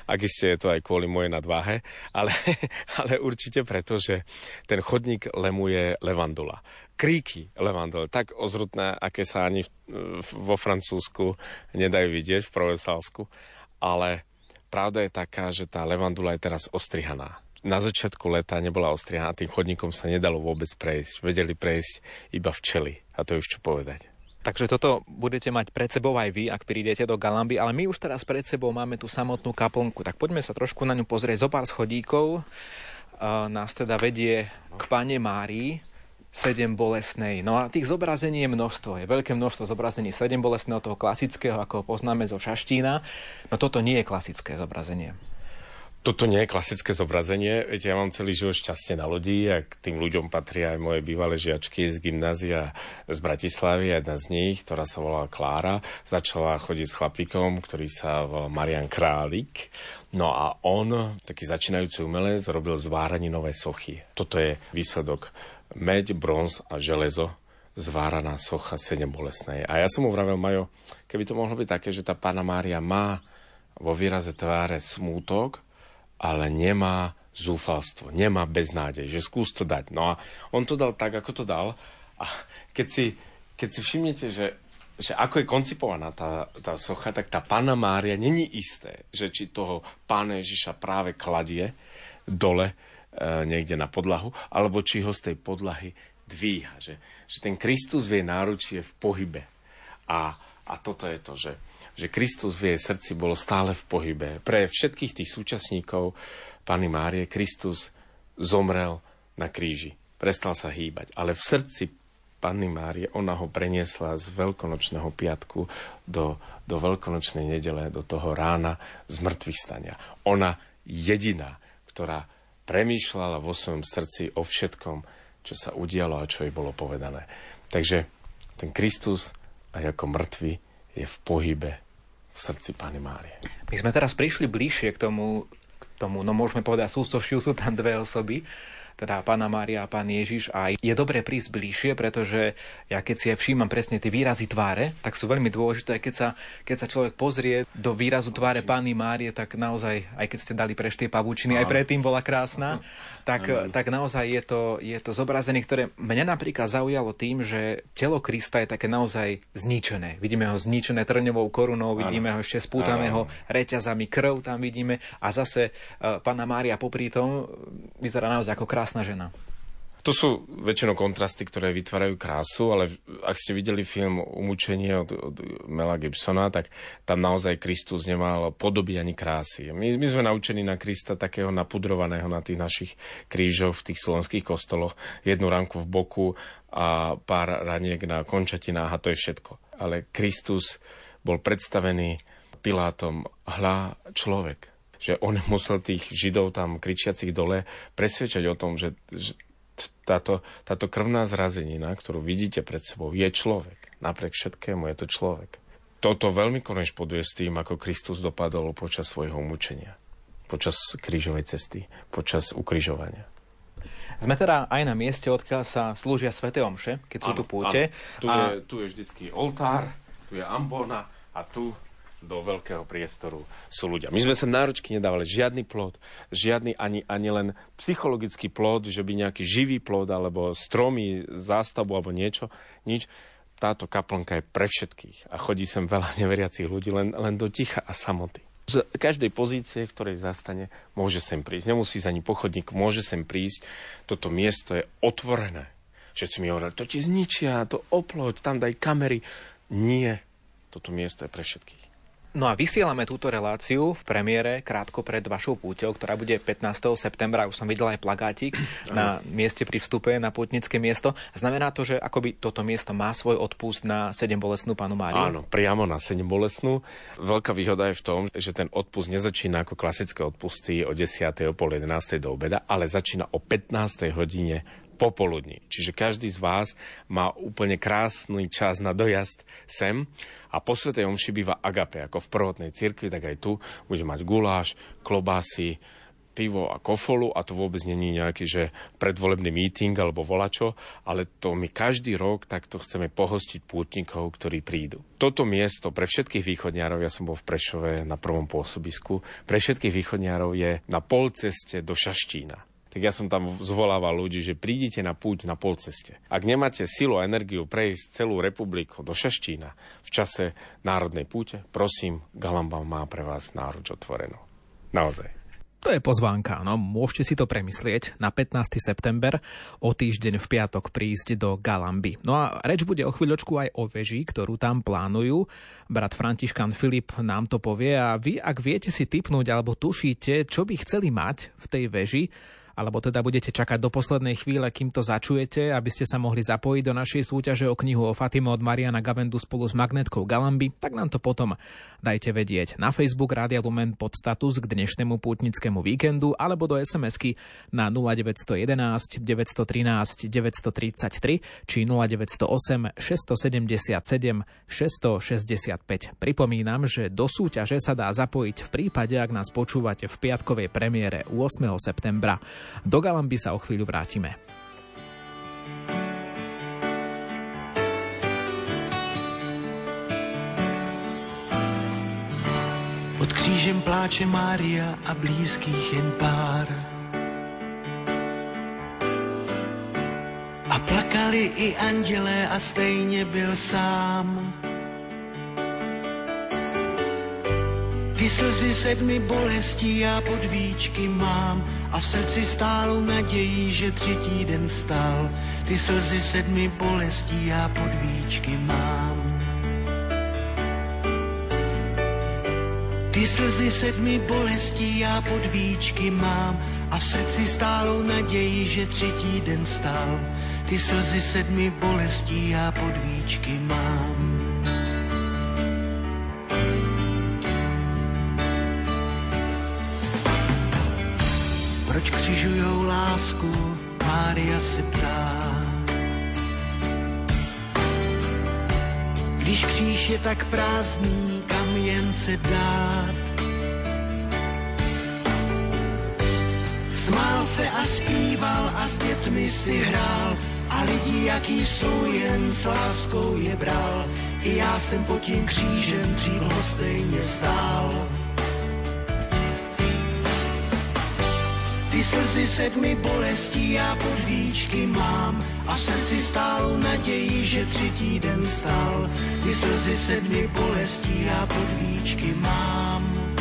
Ak iste je to aj kvôli mojej nadváhe, ale, <laughs> ale určite preto, že ten chodník lemuje levandula kríky levandule, tak ozrutné, aké sa ani vo Francúzsku nedajú vidieť, v Provenzálsku. Ale pravda je taká, že tá levandula je teraz ostrihaná. Na začiatku leta nebola ostrihaná, tým chodníkom sa nedalo vôbec prejsť. Vedeli prejsť iba včely. A to je už čo povedať. Takže toto budete mať pred sebou aj vy, ak prídete do Galamby, ale my už teraz pred sebou máme tú samotnú kaplnku. Tak poďme sa trošku na ňu pozrieť zo pár schodíkov. Uh, nás teda vedie k Pane Márii, sedem bolestnej. No a tých zobrazení je množstvo. Je veľké množstvo zobrazení sedem bolestného, toho klasického, ako ho poznáme zo Šaštína. No toto nie je klasické zobrazenie. Toto nie je klasické zobrazenie. Viete, ja mám celý život šťastie na lodi a k tým ľuďom patria aj moje bývalé žiačky z gymnázia z Bratislavy. Jedna z nich, ktorá sa volala Klára, začala chodiť s chlapíkom, ktorý sa volal Marian Králik. No a on, taký začínajúci umelec, robil zváraninové sochy. Toto je výsledok meď, bronz a železo, zváraná socha sedem bolesnej. A ja som mu vravel, Majo, keby to mohlo byť také, že tá pána Mária má vo výraze tváre smútok, ale nemá zúfalstvo, nemá beznádej, že skús to dať. No a on to dal tak, ako to dal. A keď si, keď si všimnete, že, že ako je koncipovaná tá, tá socha, tak tá pána Mária není isté, že či toho pána Ježiša práve kladie dole niekde na podlahu, alebo či ho z tej podlahy dvíha. Že, že ten Kristus v jej v pohybe. A, a toto je to, že, že Kristus v jej srdci bolo stále v pohybe. Pre všetkých tých súčasníkov Pany Márie Kristus zomrel na kríži. Prestal sa hýbať. Ale v srdci Panny Márie, ona ho preniesla z veľkonočného piatku do, do veľkonočnej nedele, do toho rána z mŕtvych stania. Ona jediná, ktorá premýšľala vo svojom srdci o všetkom, čo sa udialo a čo jej bolo povedané. Takže ten Kristus aj ako mŕtvy je v pohybe v srdci Pány Márie. My sme teraz prišli bližšie k tomu, k tomu no môžeme povedať, sústošiu sú tam dve osoby teda Pána Mária a Pán Ježiš. A je dobre prísť bližšie, pretože ja keď si ja všímam presne tie výrazy tváre, tak sú veľmi dôležité. Keď sa, keď sa človek pozrie do výrazu tváre Pány Márie, tak naozaj, aj keď ste dali preš tie pavučiny, aj predtým bola krásna, tak, tak naozaj je to, je to zobrazenie, ktoré mňa napríklad zaujalo tým, že telo Krista je také naozaj zničené. Vidíme ho zničené trňovou korunou, vidíme ho ešte spútaného reťazami, krv tam vidíme a zase uh, Pána Mária popri tom vyzerá naozaj ako krásna krásna žena. To sú väčšinou kontrasty, ktoré vytvárajú krásu, ale ak ste videli film Umúčenie od, od Mela Gibsona, tak tam naozaj Kristus nemal podoby ani krásy. My, my sme naučení na Krista takého napudrovaného na tých našich krížoch v tých slovenských kostoloch. Jednu ránku v boku a pár raniek na končatinách a to je všetko. Ale Kristus bol predstavený Pilátom hľa človek že on musel tých židov tam kričiacich dole presvedčať o tom, že, že táto, táto krvná zrazenina, ktorú vidíte pred sebou, je človek. Napriek všetkému je to človek. Toto veľmi korešponduje s tým, ako Kristus dopadol počas svojho umúčenia. Počas krížovej cesty, počas ukrižovania. Sme teda aj na mieste, odkiaľ sa slúžia sväté omše, keď sú tu púte. Tu, a... je, tu je vždycky oltár, tu je ambona a tu do veľkého priestoru sú ľudia. My sme sa náročky nedávali žiadny plod, žiadny ani, ani len psychologický plod, že by nejaký živý plod alebo stromy, zástavu alebo niečo, nič. Táto kaplnka je pre všetkých a chodí sem veľa <laughs> neveriacich ľudí len, len do ticha a samoty. Z každej pozície, ktorej zastane, môže sem prísť. Nemusí za ani pochodník, môže sem prísť. Toto miesto je otvorené. Všetci mi hovorili, to ti zničia, to oploď, tam daj kamery. Nie, toto miesto je pre všetkých. No a vysielame túto reláciu v premiére krátko pred vašou púťou, ktorá bude 15. septembra. Už som videl aj plagátik na mieste pri vstupe na pútnické miesto. Znamená to, že akoby toto miesto má svoj odpust na 7 bolesnú panu Máriu? Áno, priamo na 7 bolesnú. Veľká výhoda je v tom, že ten odpust nezačína ako klasické odpusty o 10. o pol 11. do obeda, ale začína o 15. hodine popoludní. Čiže každý z vás má úplne krásny čas na dojazd sem a po Svetej Omši býva agape, ako v prvotnej cirkvi, tak aj tu bude mať guláš, klobásy, pivo a kofolu a to vôbec není nejaký, že predvolebný meeting alebo volačo, ale to my každý rok takto chceme pohostiť pútnikov, ktorí prídu. Toto miesto pre všetkých východňárov, ja som bol v Prešove na prvom pôsobisku, pre všetkých východňárov je na polceste do Šaštína tak ja som tam zvolával ľudí, že prídite na púť na polceste. Ak nemáte silu a energiu prejsť celú republiku do Šaštína v čase národnej púte, prosím, Galamba má pre vás náruč otvorenú. Naozaj. To je pozvánka, no môžete si to premyslieť na 15. september o týždeň v piatok prísť do Galamby. No a reč bude o chvíľočku aj o veži, ktorú tam plánujú. Brat Františkan Filip nám to povie a vy, ak viete si typnúť alebo tušíte, čo by chceli mať v tej veži, alebo teda budete čakať do poslednej chvíle, kým to začujete, aby ste sa mohli zapojiť do našej súťaže o knihu o Fatime od Mariana Gavendu spolu s magnetkou Galamby, tak nám to potom dajte vedieť na Facebook Rádia Lumen pod status k dnešnému pútnickému víkendu alebo do SMS-ky na 0911 913 933 či 0908 677 665. Pripomínam, že do súťaže sa dá zapojiť v prípade, ak nás počúvate v piatkovej premiére 8. septembra. Do Galamby sa o chvíľu vrátime. Pod křížem pláče Mária a blízkých jen pár. A plakali i andělé a stejně byl sám. Ty slzy sedmi bolestí já podvíčky mám a v srdci stálou nadějí, že třetí den stál. Ty slzy sedmi bolestí já podvíčky mám. Ty slzy sedmi bolestí já podvíčky mám a v srdci stálou naději, že třetí den stál. Ty slzy sedmi bolestí já podvíčky mám. Proč křižujou lásku, Mária se ptá. Když kříž je tak prázdný, kam jen se dát. Smál se a zpíval a s dětmi si hrál a lidi, jaký jsou, jen s láskou je bral. I já jsem pod tím křížem dřív stejně stál. Ty slzy sedmi bolestí já podvíčky mám a v srdci stálou naději, že třetí den stal. Ty slzy sedmi bolestí já podvíčky mám.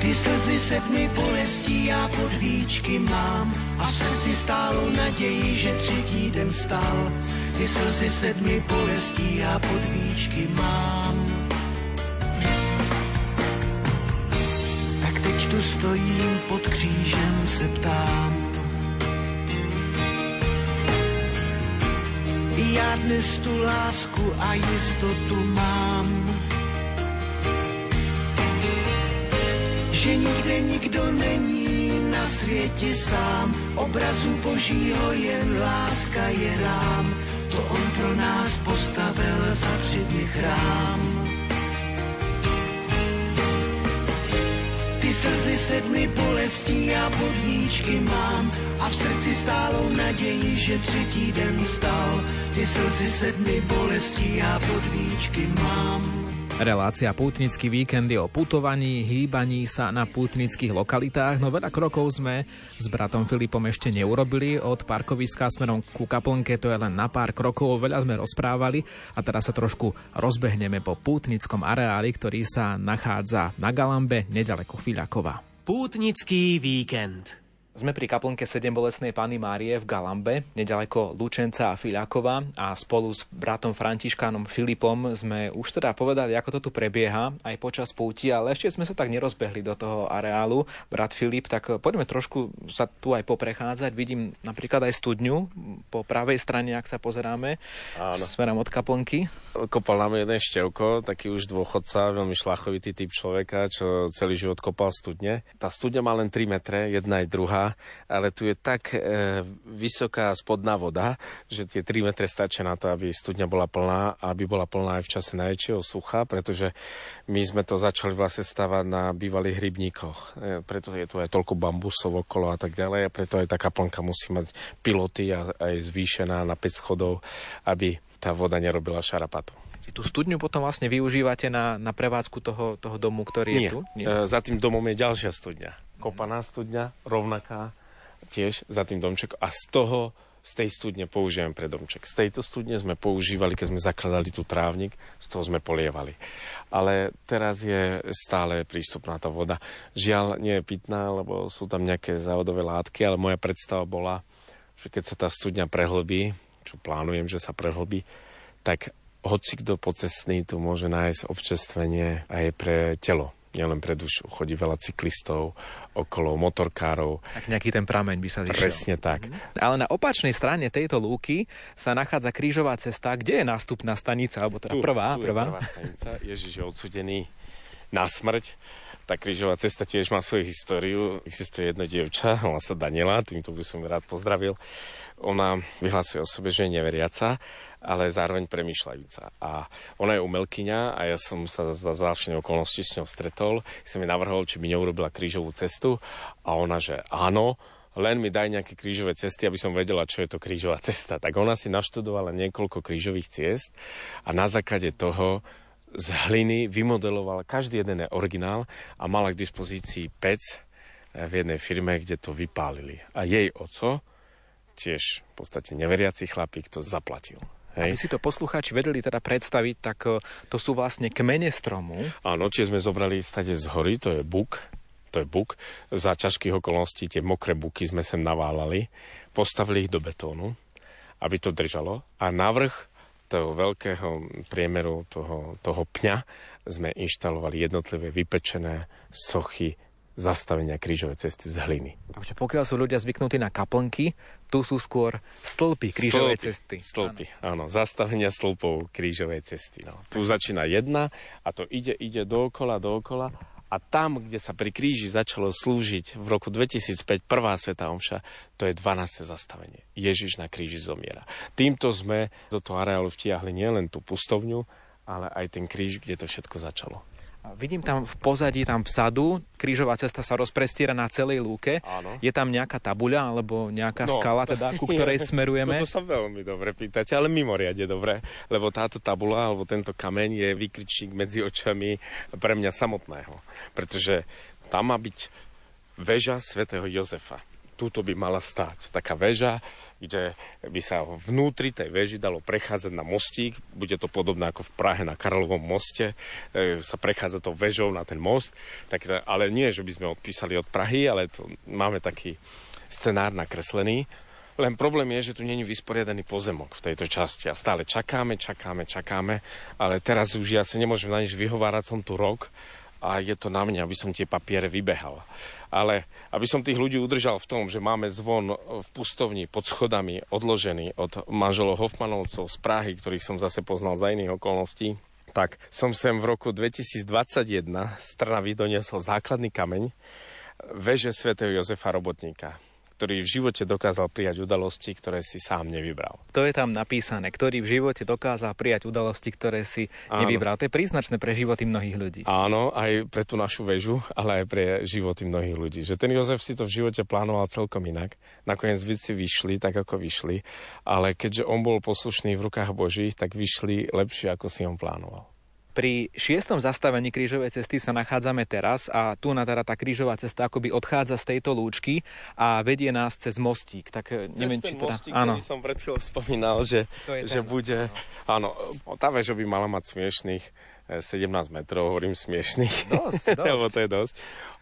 Ty slzy sedmi bolestí já podvíčky mám a v srdci stálou naději, že třetí den stal. Ty slzy sedmi bolestí já podvíčky mám. Tu stojím pod křížem, se ptám. Já dnes tu lásku a jistotu mám. Že nikde nikdo není na světě sám, obrazu božího jen láska je rám, to on pro nás postavil za tři dny chrám. Ty slzy sedmi bolestí já podvíčky mám a v srdci stálou naději, že třetí den stal. Ty slzy sedmi bolestí já podvíčky mám. Relácia Pútnický víkend je o putovaní, hýbaní sa na pútnických lokalitách, no veľa krokov sme s bratom Filipom ešte neurobili. Od parkoviska smerom ku kaplnke to je len na pár krokov, veľa sme rozprávali a teraz sa trošku rozbehneme po pútnickom areáli, ktorý sa nachádza na Galambe, nedaleko Fiľakova. Pútnický víkend. Sme pri kaplnke 7 bolesnej Pany Márie v Galambe, nedaleko Lučenca a Filiakova a spolu s bratom Františkánom Filipom sme už teda povedali, ako to tu prebieha aj počas púti, ale ešte sme sa tak nerozbehli do toho areálu. Brat Filip, tak poďme trošku sa tu aj poprechádzať. Vidím napríklad aj studňu po pravej strane, ak sa pozeráme, Áno. smerom od kaplnky. Kopal nám jeden števko, taký už dôchodca, veľmi šlachovitý typ človeka, čo celý život kopal studne. Tá studňa má len 3 metre, jedna aj druhá ale tu je tak e, vysoká spodná voda, že tie 3 metre stačia na to, aby studňa bola plná a aby bola plná aj v čase najväčšieho sucha, pretože my sme to začali vlastne stavať na bývalých rybníkoch. E, preto je tu aj toľko bambusov okolo a tak ďalej a preto aj tá kaplnka musí mať piloty a aj zvýšená na 5 schodov, aby tá voda nerobila šarapatu. Tú studňu potom vlastne využívate na, na prevádzku toho, toho domu, ktorý Nie. je tu? Nie. E, za tým domom je ďalšia studňa. Kopaná studňa, rovnaká, tiež za tým domčekom. A z toho, z tej studne používame pre domček. Z tejto studne sme používali, keď sme zakladali tu trávnik, z toho sme polievali. Ale teraz je stále prístupná tá voda. Žiaľ, nie je pitná, lebo sú tam nejaké závodové látky, ale moja predstava bola, že keď sa tá studňa prehlbí, čo plánujem, že sa prehlbí, tak hoci kto pocestný tu môže nájsť občerstvenie aj pre telo nielen pre dušu. Chodí veľa cyklistov, okolo motorkárov. Tak nejaký ten prameň by sa zišiel. Presne tak. Mhm. Ale na opačnej strane tejto lúky sa nachádza krížová cesta. Kde je nástupná stanica? Alebo teda Tu, prvá, tu prvá. Je prvá stanica. Ježiš je odsudený na smrť. Tá krížová cesta tiež má svoju históriu. Existuje jedno dievča, volá sa Daniela, týmto by som rád pozdravil. Ona vyhlasuje o sebe, že je neveriaca ale zároveň premýšľajúca. A ona je umelkyňa a ja som sa za zvláštne okolnosti s ňou stretol. Som jej navrhol, či by neurobila krížovú cestu a ona, že áno, len mi daj nejaké krížové cesty, aby som vedela, čo je to krížová cesta. Tak ona si naštudovala niekoľko krížových ciest a na základe toho z hliny vymodelovala, každý jeden je originál a mala k dispozícii pec v jednej firme, kde to vypálili. A jej oco, tiež v podstate neveriaci chlapík, to zaplatil. Hej. Aby si to poslucháči vedeli teda predstaviť, tak e, to sú vlastne kmene stromu. Áno, čiže sme zobrali stade z hory, to je buk, to je buk. Za ťažkých okolností tie mokré buky sme sem naválali, postavili ich do betónu, aby to držalo a navrh toho veľkého priemeru toho, toho pňa sme inštalovali jednotlivé vypečené sochy zastavenia krížovej cesty z hliny. Takže pokiaľ sú ľudia zvyknutí na kaplnky, tu sú skôr stĺpy krížovej stĺpy, cesty. Stĺpy, áno. áno, zastavenia stĺpov krížovej cesty. No. Tu začína jedna a to ide, ide dookola, dookola a tam, kde sa pri kríži začalo slúžiť v roku 2005 prvá sveta omša, to je 12. zastavenie. Ježiš na kríži zomiera. Týmto sme do toho areálu vtiahli nielen tú pustovňu, ale aj ten kríž, kde to všetko začalo. Vidím tam v pozadí, tam vzadu, krížová cesta sa rozprestiera na celej lúke. Áno. Je tam nejaká tabuľa alebo nejaká no, skala, teda, ku ktorej je, <laughs> smerujeme? Toto sa veľmi dobre pýtate, ale mimoriadne dobre, lebo táto tabuľa alebo tento kameň je výkričník medzi očami pre mňa samotného. Pretože tam má byť väža svätého Jozefa. Túto by mala stáť. Taká väža, kde by sa vnútri tej veži dalo prechádzať na mostík. Bude to podobné ako v Prahe na Karlovom moste. E, sa prechádza to vežou na ten most. Tak, ale nie, že by sme odpísali od Prahy, ale to, máme taký scenár nakreslený. Len problém je, že tu není vysporiadaný pozemok v tejto časti a stále čakáme, čakáme, čakáme, ale teraz už ja sa nemôžem na nič vyhovárať, som tu rok a je to na mňa, aby som tie papiere vybehal. Ale aby som tých ľudí udržal v tom, že máme zvon v pustovni pod schodami odložený od manželov Hoffmanovcov z Prahy, ktorých som zase poznal za iných okolností, tak som sem v roku 2021 z Trnavy doniesol základný kameň veže svätého Jozefa Robotníka ktorý v živote dokázal prijať udalosti, ktoré si sám nevybral. To je tam napísané, ktorý v živote dokázal prijať udalosti, ktoré si Áno. nevybral. To je príznačné pre životy mnohých ľudí. Áno, aj pre tú našu väžu, ale aj pre životy mnohých ľudí. Že ten Jozef si to v živote plánoval celkom inak. Nakoniec veci vyšli tak, ako vyšli, ale keďže on bol poslušný v rukách Božích, tak vyšli lepšie, ako si on plánoval. Pri šiestom zastavení krížovej cesty sa nachádzame teraz a tu na teda tá krížová cesta akoby odchádza z tejto lúčky a vedie nás cez mostík. Tak eh, cez neviem, ten či teda... mostík, áno. som pred chvíľou spomínal, že, že bude... Áno, tá väža by mala mať smiešných 17 metrov, hovorím smiešných, dosť, <laughs> dosť. lebo to je dosť.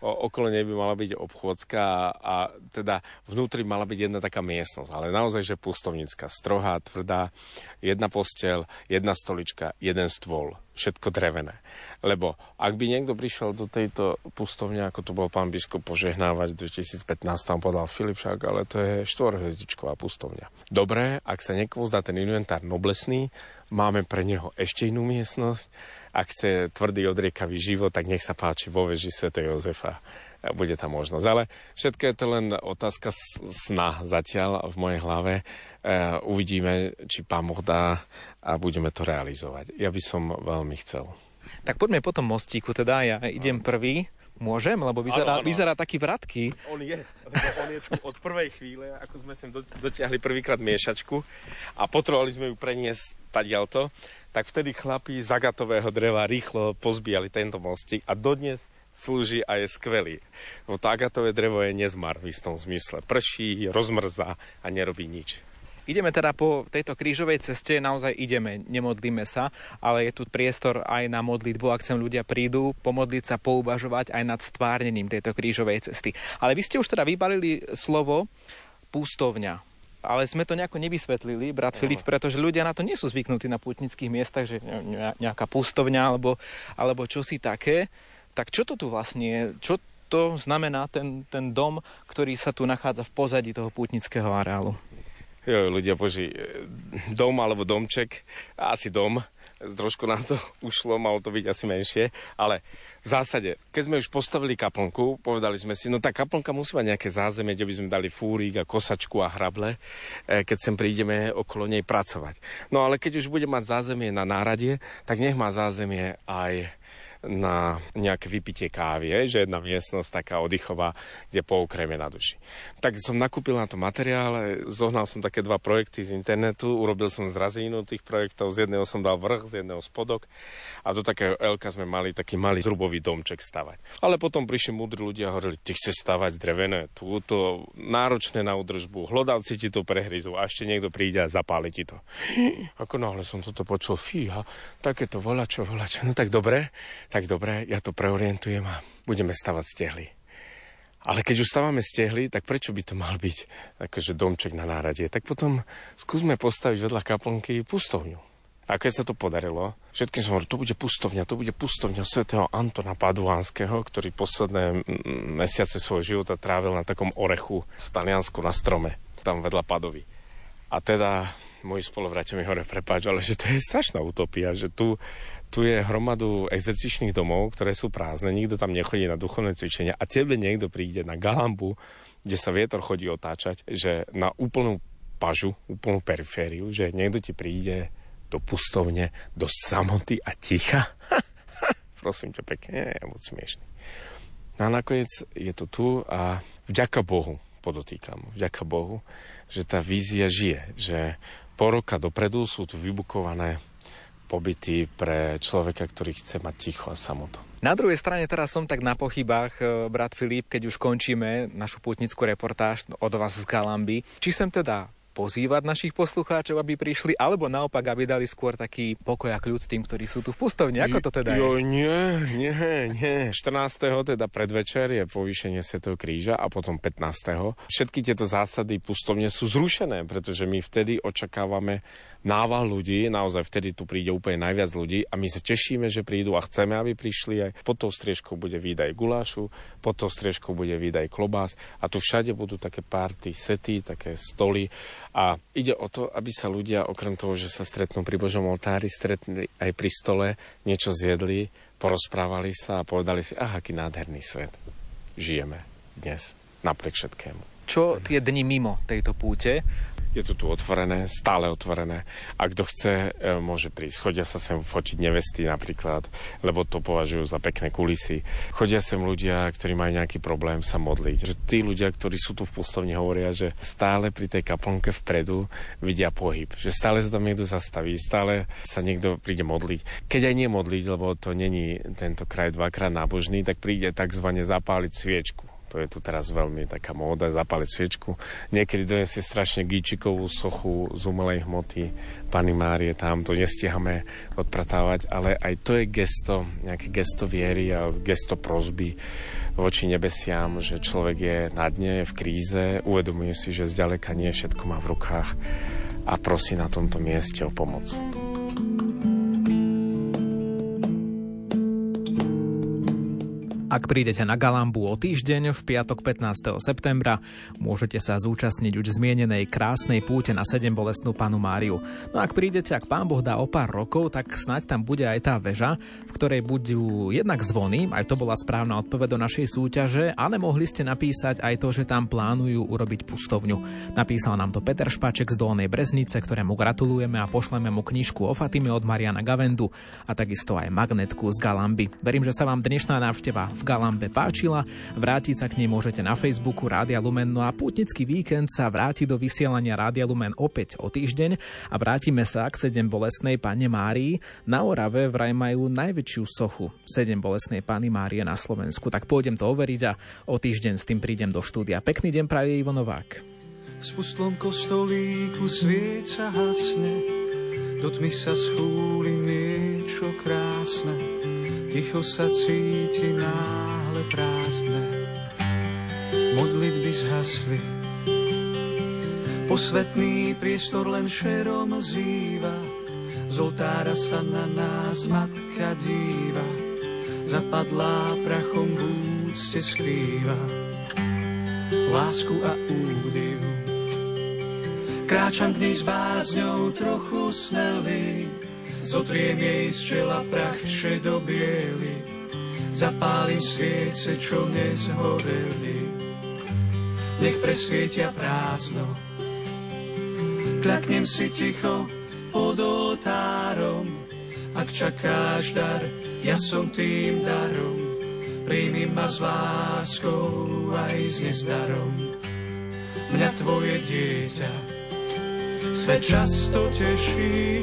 O, okolo nej by mala byť obchôdzka a, a teda vnútri mala byť jedna taká miestnosť, ale naozaj, že pustovnická, strohá, tvrdá, jedna postel, jedna stolička, jeden stôl, všetko drevené. Lebo ak by niekto prišiel do tejto pustovne, ako to bol pán biskup požehnávať v 2015, tam podal Filip však, ale to je štvorhvezdičková pustovňa. Dobre, ak sa niekomu zdá ten inventár noblesný, máme pre neho ešte inú miestnosť, ak chce tvrdý odriekavý život, tak nech sa páči vo veži Sv. Jozefa bude tam možnosť. Ale všetko je to len otázka sna zatiaľ v mojej hlave. E, uvidíme, či pán Boh dá a budeme to realizovať. Ja by som veľmi chcel. Tak poďme po tom mostíku teda, ja idem prvý. Môžem? Lebo vyzerá, ano, ano. vyzerá taký vratky. On je, on je tu od prvej chvíle, ako sme sem dotiahli prvýkrát miešačku a potrebovali sme ju preniesť tadialto, tak vtedy chlapí z agatového dreva rýchlo pozbíjali tento mostík a dodnes slúži a je skvelý. Bo to agatové drevo je nezmar v istom zmysle. Prší, rozmrzá a nerobí nič. Ideme teda po tejto krížovej ceste, naozaj ideme, nemodlíme sa, ale je tu priestor aj na modlitbu, ak sem ľudia prídu, pomodliť sa, pouvažovať aj nad stvárnením tejto krížovej cesty. Ale vy ste už teda vybalili slovo pustovňa. Ale sme to nejako nevysvetlili, brat Filip, pretože ľudia na to nie sú zvyknutí na pútnických miestach, že nejaká pustovňa alebo, alebo čosi také. Tak čo to tu vlastne je? Čo to znamená ten, ten dom, ktorý sa tu nachádza v pozadí toho pútnického areálu? Jo, ľudia boží, dom alebo domček, asi dom, trošku nám to <laughs> ušlo, malo to byť asi menšie, ale v zásade, keď sme už postavili kaplnku, povedali sme si, no tá kaplnka musí mať nejaké zázemie, kde by sme dali fúrik a kosačku a hrable, e, keď sem prídeme okolo nej pracovať. No ale keď už bude mať zázemie na náradie, tak nech má zázemie aj na nejaké vypitie kávy, že jedna miestnosť taká oddychová, kde poukreme na duši. Tak som nakúpil na to materiál, zohnal som také dva projekty z internetu, urobil som zrazínu tých projektov, z jedného som dal vrch, z jedného spodok a do takého Elka sme mali taký malý zrubový domček stavať. Ale potom prišli múdri ľudia a hovorili, ty chceš stavať drevené, túto náročné na údržbu, hlodavci ti to prehryzú a ešte niekto príde a zapáli ti to. Ako náhle som toto počul, fíha, takéto volačo, volačo, no tak dobre, tak dobre, ja to preorientujem a budeme stavať stehly. Ale keď už stavíme stehly, tak prečo by to mal byť akože domček na náradie? Tak potom skúsme postaviť vedľa kaplnky pustovňu. A keď sa to podarilo, všetkým som hovoril, to bude pustovňa, to bude pustovňa svätého Antona Paduánskeho, ktorý posledné mesiace svojho života trávil na takom orechu v Taliansku na strome, tam vedľa Padovy. A teda moji spoluvratia mi hovoria, prepáč, ale že to je strašná utopia, že tu tu je hromadu exercičných domov, ktoré sú prázdne, nikto tam nechodí na duchovné cvičenia a tebe niekto príde na galambu, kde sa vietor chodí otáčať, že na úplnú pažu, úplnú perifériu, že niekto ti príde do pustovne, do samoty a ticha. <laughs> Prosím ťa pekne, je moc smiešný. No a nakoniec je to tu a vďaka Bohu, podotýkam, vďaka Bohu, že tá vízia žije, že po roka dopredu sú tu vybukované pobyty pre človeka, ktorý chce mať ticho a samotu. Na druhej strane teraz som tak na pochybách, e, brat Filip, keď už končíme našu putnickú reportáž od vás z Galamby. Či sem teda pozývať našich poslucháčov, aby prišli, alebo naopak, aby dali skôr taký pokoj a kľud tým, ktorí sú tu v pustovni. Ako to teda je? Jo, nie, nie, nie. 14. teda predvečer je povýšenie Svetého kríža a potom 15. Všetky tieto zásady pustovne sú zrušené, pretože my vtedy očakávame nával ľudí, naozaj vtedy tu príde úplne najviac ľudí a my sa tešíme, že prídu a chceme, aby prišli aj. Pod tou striežkou bude výdaj gulášu, pod tou striežkou bude výdaj klobás a tu všade budú také párty sety, také stoly a ide o to, aby sa ľudia, okrem toho, že sa stretnú pri Božom oltári, stretli aj pri stole, niečo zjedli, porozprávali sa a povedali si, aha, aký nádherný svet žijeme dnes, napriek všetkému. Čo tie dni mimo tejto púte? Je to tu otvorené, stále otvorené. A kto chce, e, môže prísť. Chodia sa sem fotiť nevesty napríklad, lebo to považujú za pekné kulisy. Chodia sem ľudia, ktorí majú nejaký problém sa modliť. Že tí ľudia, ktorí sú tu v pustovni, hovoria, že stále pri tej kaplnke vpredu vidia pohyb. Že stále sa tam niekto zastaví, stále sa niekto príde modliť. Keď aj nie modliť, lebo to není tento kraj dvakrát nábožný, tak príde takzvané zapáliť sviečku to je tu teraz veľmi taká móda, zapaliť sviečku. Niekedy donesie strašne gíčikovú sochu z umelej hmoty Pany Márie, tam to nestihame odpratávať, ale aj to je gesto, nejaké gesto viery a gesto prozby voči nebesiam, že človek je na dne, je v kríze, uvedomuje si, že zďaleka nie všetko má v rukách a prosí na tomto mieste o pomoc. Ak prídete na Galambu o týždeň v piatok 15. septembra, môžete sa zúčastniť už zmienenej krásnej púte na sedem bolestnú panu Máriu. No ak prídete, ak pán Boh dá o pár rokov, tak snáď tam bude aj tá väža, v ktorej budú jednak zvony, aj to bola správna odpoveď do našej súťaže, ale mohli ste napísať aj to, že tam plánujú urobiť pustovňu. Napísal nám to Peter Špaček z Dolnej Breznice, ktorému gratulujeme a pošleme mu knižku o Fatime od Mariana Gavendu a takisto aj magnetku z Galamby. Verím, že sa vám dnešná návšteva Galambe páčila. Vrátiť sa k nej môžete na Facebooku Rádia Lumen. No a pútnický víkend sa vráti do vysielania Rádia Lumen opäť o týždeň a vrátime sa k sedem bolesnej Pane Márii. Na Orave vraj majú najväčšiu sochu sedem bolesnej Pany Márie na Slovensku. Tak pôjdem to overiť a o týždeň s tým prídem do štúdia. Pekný deň praje Ivo Novák. V spustlom kostolíku svieca hasne, do tmy sa schúli niečo krásne Ticho sa cíti náhle prázdne, modlitby zhasli. Posvetný priestor len šerom zýva, z oltára sa na nás matka díva, zapadlá prachom v úcte skrýva. Lásku a údiv, kráčam k nej s bázňou trochu snelý, Zotriem jej z čela prach šedo biely, zapálim sviece, čo nezhoreli. Nech presvietia prázdno, kľaknem si ticho pod oltárom. Ak čakáš dar, ja som tým darom, príjmi ma s láskou aj s nezdarom. Mňa tvoje dieťa, svet často teší,